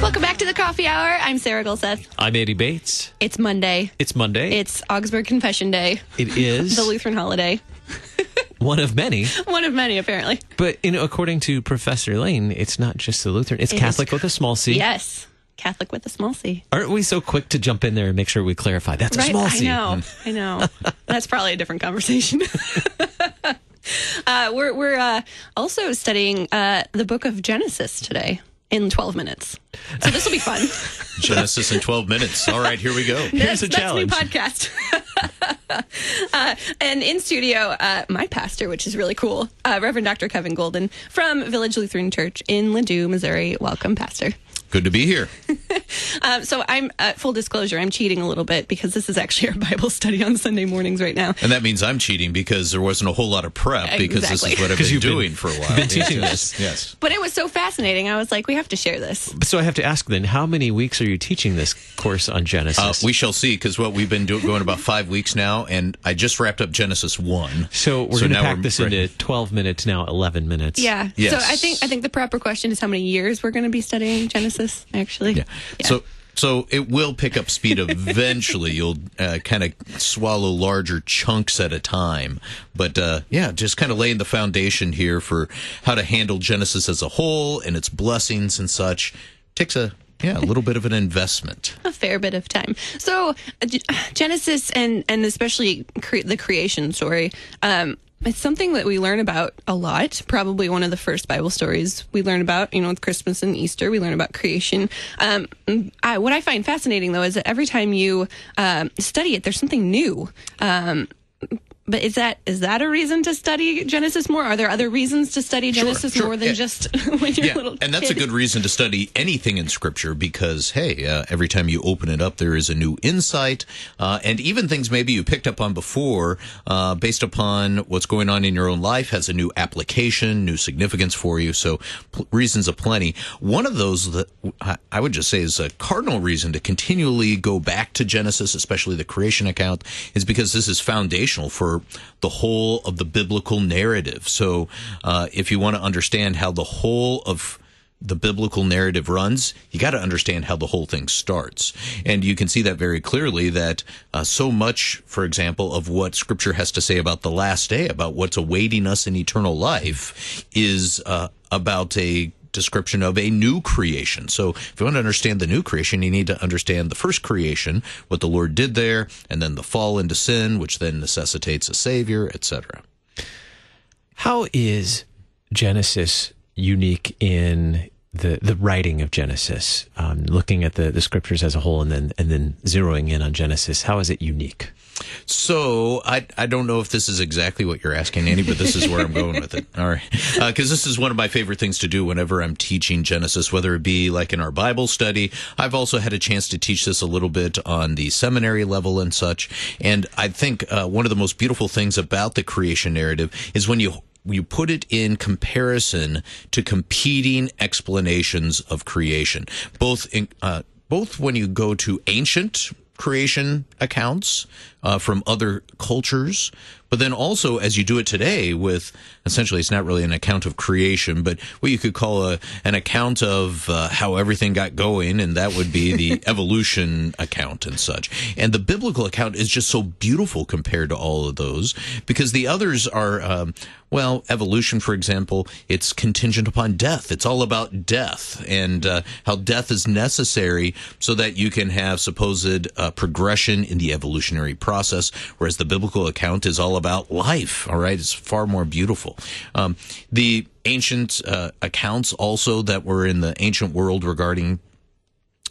Welcome back to the coffee hour. I'm Sarah Gulseth. I'm Andy Bates. It's Monday. It's Monday. It's Augsburg Confession Day, it is the Lutheran holiday. one of many. One of many, apparently. But you know, according to Professor Lane, it's not just the Lutheran. It's It is Catholic with a small c. Yes. Catholic with a small c. Aren't we so quick to jump in there and make sure we clarify that's a small I c? know. I know. That's probably a different conversation. uh, we're we're uh, also studying uh, the book of Genesis today in 12 minutes. So this will be fun. Genesis in 12 minutes. All right, here we go. Here's a That's new challenge. podcast. uh, and in studio, uh, my pastor, which is really cool, uh, Reverend Dr. Kevin Golden from Village Lutheran Church in Ladue, Missouri. Welcome, Pastor. Good to be here. Um, so I'm uh, full disclosure, I'm cheating a little bit because this is actually our Bible study on Sunday mornings right now. And that means I'm cheating because there wasn't a whole lot of prep because this is what I've 'Cause been you've been- doing for a while. been teaching this. Yes. But it was so fascinating. I was like, we have to share this. So I have to ask then, how many weeks are you teaching this course on Uh, Genesis? we shall see because what we've been doing going about five weeks now, and I just wrapped up Genesis 1. so we're so going to now pack we're this ready. into 12 minutes now, 11 minutes. Yeah. Yes. So I think I think the proper question is how many years we're going to be studying Genesis. Actually. Yeah. So so it will pick up speed eventually. You'll uh, kind of swallow larger chunks at a time. But uh, yeah, just kind of laying the foundation here for how to handle Genesis as a whole and its blessings and such takes a yeah a little bit of an investment. a fair bit of time. So uh, Genesis and and especially cre- the creation story. Um, it's something that we learn about a lot. Probably one of the first Bible stories we learn about, you know, with Christmas and Easter, we learn about creation. Um, I, what I find fascinating, though, is that every time you um, study it, there's something new. Um, but is that is that a reason to study Genesis more? Are there other reasons to study Genesis sure, more than yeah. just when you're Yeah, a little and that's a good reason to study anything in Scripture because, hey, uh, every time you open it up, there is a new insight, uh, and even things maybe you picked up on before, uh, based upon what's going on in your own life, has a new application, new significance for you. So, pl- reasons aplenty. One of those that I- I would just say is a cardinal reason to continually go back to Genesis, especially the creation account, is because this is foundational for the whole of the biblical narrative. So, uh, if you want to understand how the whole of the biblical narrative runs, you got to understand how the whole thing starts. And you can see that very clearly that uh, so much, for example, of what scripture has to say about the last day, about what's awaiting us in eternal life, is uh, about a description of a new creation. So if you want to understand the new creation, you need to understand the first creation, what the Lord did there, and then the fall into sin, which then necessitates a savior, etc. How is Genesis unique in the the writing of Genesis? Um, looking at the, the scriptures as a whole, and then and then zeroing in on Genesis, how is it unique? So I I don't know if this is exactly what you're asking, Andy, but this is where I'm going with it. All right, because this is one of my favorite things to do whenever I'm teaching Genesis, whether it be like in our Bible study. I've also had a chance to teach this a little bit on the seminary level and such. And I think uh, one of the most beautiful things about the creation narrative is when you you put it in comparison to competing explanations of creation, both in, uh, both when you go to ancient creation accounts uh, from other cultures, but then also as you do it today with essentially it's not really an account of creation, but what you could call a an account of uh, how everything got going, and that would be the evolution account and such. And the biblical account is just so beautiful compared to all of those because the others are. Um, well, evolution, for example, it's contingent upon death. It's all about death and uh, how death is necessary so that you can have supposed uh, progression in the evolutionary process, whereas the biblical account is all about life. All right, it's far more beautiful. Um, the ancient uh, accounts also that were in the ancient world regarding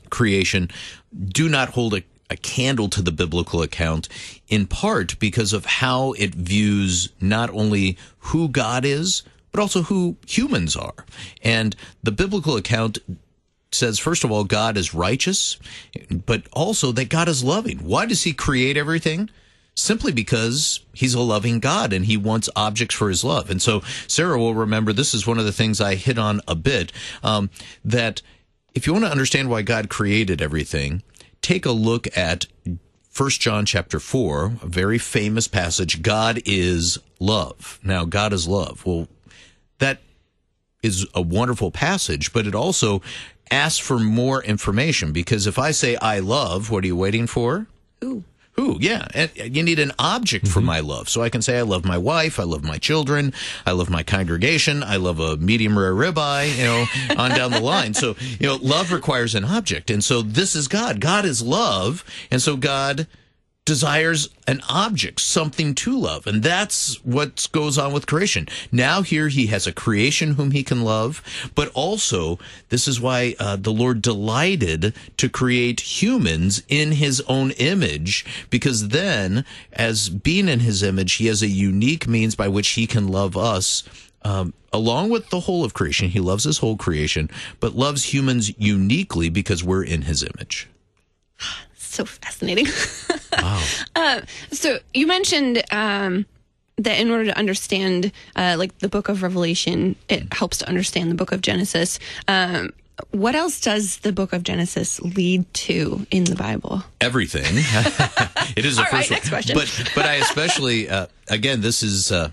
creation do not hold a, a candle to the biblical account in part because of how it views not only who God is, but also who humans are. And the biblical account says, first of all, God is righteous, but also that God is loving. Why does he create everything? Simply because he's a loving God and he wants objects for his love. And so Sarah will remember this is one of the things I hit on a bit um, that if you want to understand why God created everything, take a look at First John chapter 4, a very famous passage, God is love. Now, God is love. Well, that is a wonderful passage, but it also asks for more information because if I say I love, what are you waiting for? Ooh. Who? Yeah. And uh, you need an object for mm-hmm. my love. So I can say I love my wife, I love my children, I love my congregation, I love a medium rare ribeye, you know, on down the line. So, you know, love requires an object. And so this is God. God is love. And so God desires an object, something to love. And that's what goes on with creation. Now, here he has a creation whom he can love, but also, this is why uh, the Lord delighted to create humans in his own image, because then, as being in his image, he has a unique means by which he can love us. Um, along with the whole of creation, he loves his whole creation, but loves humans uniquely because we're in his image. so fascinating. wow. Uh, so you mentioned um, that in order to understand, uh, like the book of Revelation, it helps to understand the book of Genesis. Um, what else does the book of Genesis lead to in the Bible? Everything. it is a first right, one. next question. But but I especially uh, again this is uh,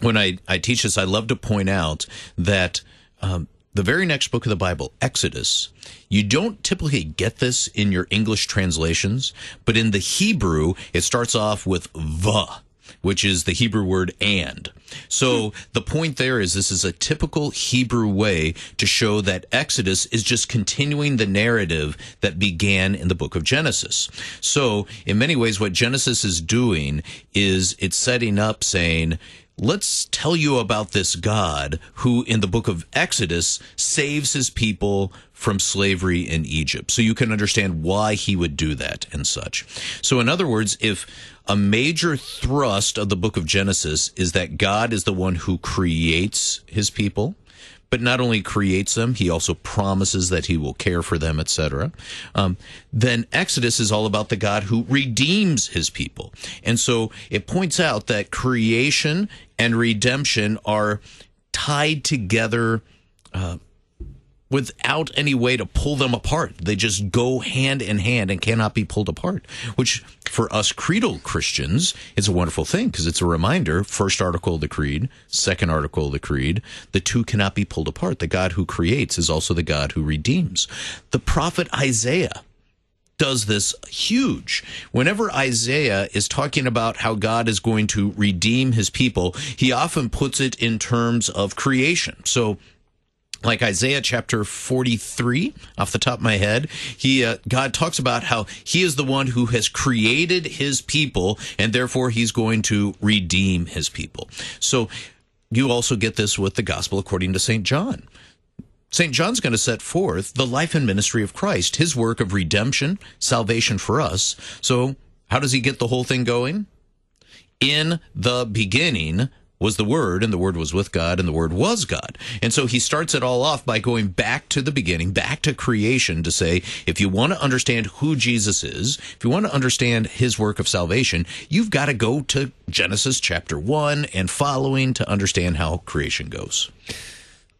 when I I teach this I love to point out that. Um, the very next book of the Bible, Exodus, you don't typically get this in your English translations, but in the Hebrew, it starts off with va, which is the Hebrew word and. So hmm. the point there is this is a typical Hebrew way to show that Exodus is just continuing the narrative that began in the book of Genesis. So in many ways, what Genesis is doing is it's setting up saying, Let's tell you about this God who, in the book of Exodus, saves his people from slavery in Egypt. So you can understand why he would do that and such. So, in other words, if a major thrust of the book of Genesis is that God is the one who creates his people, but not only creates them, he also promises that he will care for them, etc. Um, then Exodus is all about the God who redeems his people. And so it points out that creation and redemption are tied together uh, without any way to pull them apart. They just go hand in hand and cannot be pulled apart, which for us creedal Christians is a wonderful thing because it's a reminder. First article of the creed, second article of the creed, the two cannot be pulled apart. The God who creates is also the God who redeems. The prophet Isaiah does this huge. Whenever Isaiah is talking about how God is going to redeem his people, he often puts it in terms of creation. So like Isaiah chapter 43 off the top of my head he uh, God talks about how he is the one who has created his people and therefore he's going to redeem his people so you also get this with the gospel according to St John St. John's going to set forth the life and ministry of Christ, his work of redemption, salvation for us. So, how does he get the whole thing going? In the beginning was the Word, and the Word was with God, and the Word was God. And so he starts it all off by going back to the beginning, back to creation to say, if you want to understand who Jesus is, if you want to understand his work of salvation, you've got to go to Genesis chapter 1 and following to understand how creation goes.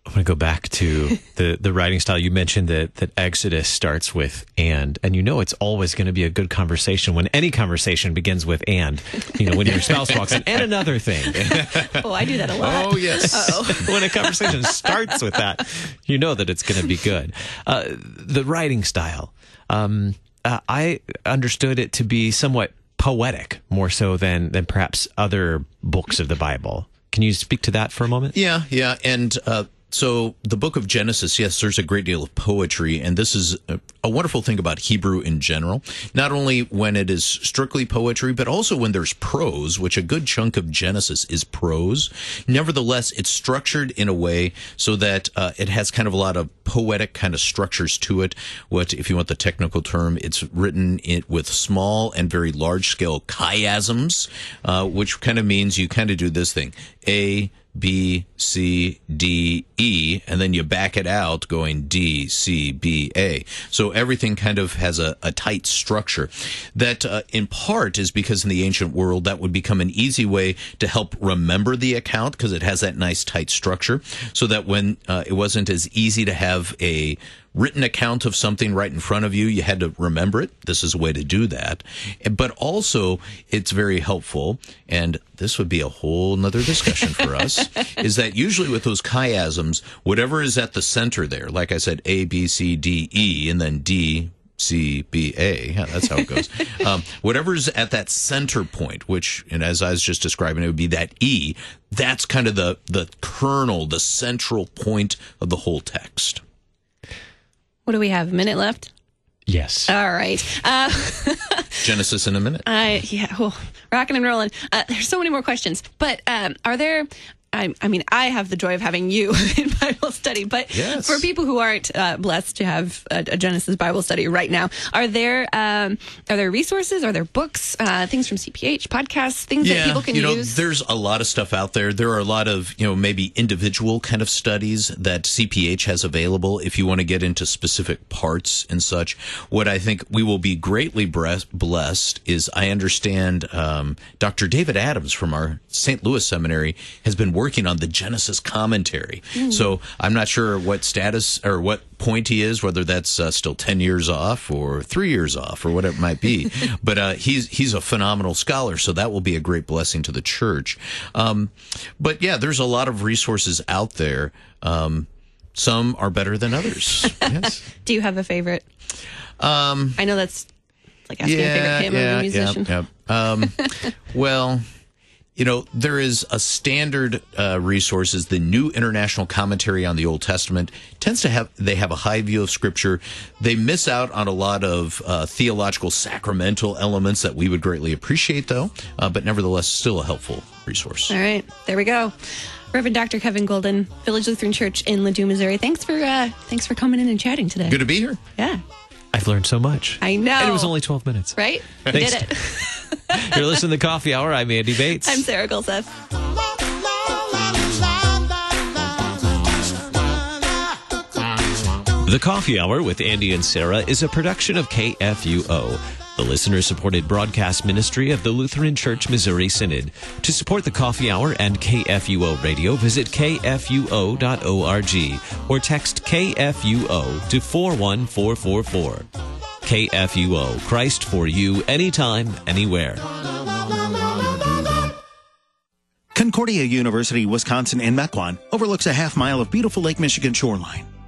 I want to go back to the, the writing style. You mentioned that, that Exodus starts with and, and you know it's always going to be a good conversation when any conversation begins with and. You know, when your spouse walks in, and another thing. Oh, I do that a lot. Oh, yes. when a conversation starts with that, you know that it's going to be good. Uh, the writing style. Um, uh, I understood it to be somewhat poetic, more so than, than perhaps other books of the Bible. Can you speak to that for a moment? Yeah, yeah. And uh, so the book of Genesis, yes, there's a great deal of poetry, and this is a, a, wonderful thing about Hebrew in general. Not only when it is strictly poetry, but also when there's prose, which a good chunk of Genesis is prose. Nevertheless, it's structured in a way so that uh, it has kind of a lot of poetic kind of structures to it. What, if you want the technical term, it's written in, with small and very large scale chiasms, uh, which kind of means you kind of do this thing. A, B, C, D, E, and then you back it out going D, C, B, A. So everything kind of has a, a tight structure. That uh, in part is because in the ancient world that would become an easy way to help remember the account because it has that nice tight structure so that when uh, it wasn't as easy to have a written account of something right in front of you, you had to remember it. This is a way to do that. But also, it's very helpful, and this would be a whole nother discussion for us, is that usually with those chiasms, whatever is at the center there, like I said, A, B, C, D, E, and then D, C B A. Yeah, that's how it goes. um, whatever's at that center point, which, and as I was just describing, it would be that E. That's kind of the the kernel, the central point of the whole text. What do we have? A minute left. Yes. All right. Uh, Genesis in a minute. I yeah, oh, rocking and rolling. Uh, there's so many more questions, but um, are there? I, I, mean, I have the joy of having you in Bible study, but yes. for people who aren't uh, blessed to have a, a, Genesis Bible study right now, are there um, are there resources? Are there books, uh, things from CPH, podcasts, things yeah, that people can you know, use? There's a lot of stuff out there. There are a lot of you know maybe individual kind of studies that CPH has available if you want to get into specific parts and such. What I think we will be greatly blessed is I understand um, Dr. David Adams from our St. Louis Seminary has been working working on the Genesis commentary. Mm. So I'm not sure what status or what point he is, whether that's uh, still 10 years off or three years off or whatever it might be. but uh, he's, he's a phenomenal scholar, so that will be a great blessing to the church. Um, but yeah, there's a lot of resources out there. Um, some are better than others. yes. Do you have a favorite? Um, I know that's like asking yeah, a favorite hymn yeah, musician. Yeah, yeah. Um, well, you know, there is a standard uh, resources. The New International Commentary on the Old Testament tends to have they have a high view of Scripture. They miss out on a lot of uh, theological sacramental elements that we would greatly appreciate, though. Uh, but nevertheless, still a helpful resource. All right, there we go. Reverend Dr. Kevin Golden, Village Lutheran Church in Ladue, Missouri. Thanks for uh, thanks for coming in and chatting today. Good to be here. Yeah. I've learned so much. I know. And it was only 12 minutes. Right? Thanks. Did it. You're listening to Coffee Hour. I'm Andy Bates. I'm Sarah Gulseth. The Coffee Hour with Andy and Sarah is a production of KFUO, the listener supported broadcast ministry of the Lutheran Church Missouri Synod. To support the Coffee Hour and KFUO radio, visit kfuo.org or text KFUO to 41444. KFUO, Christ for you, anytime, anywhere. Concordia University, Wisconsin in Mequon overlooks a half mile of beautiful Lake Michigan shoreline.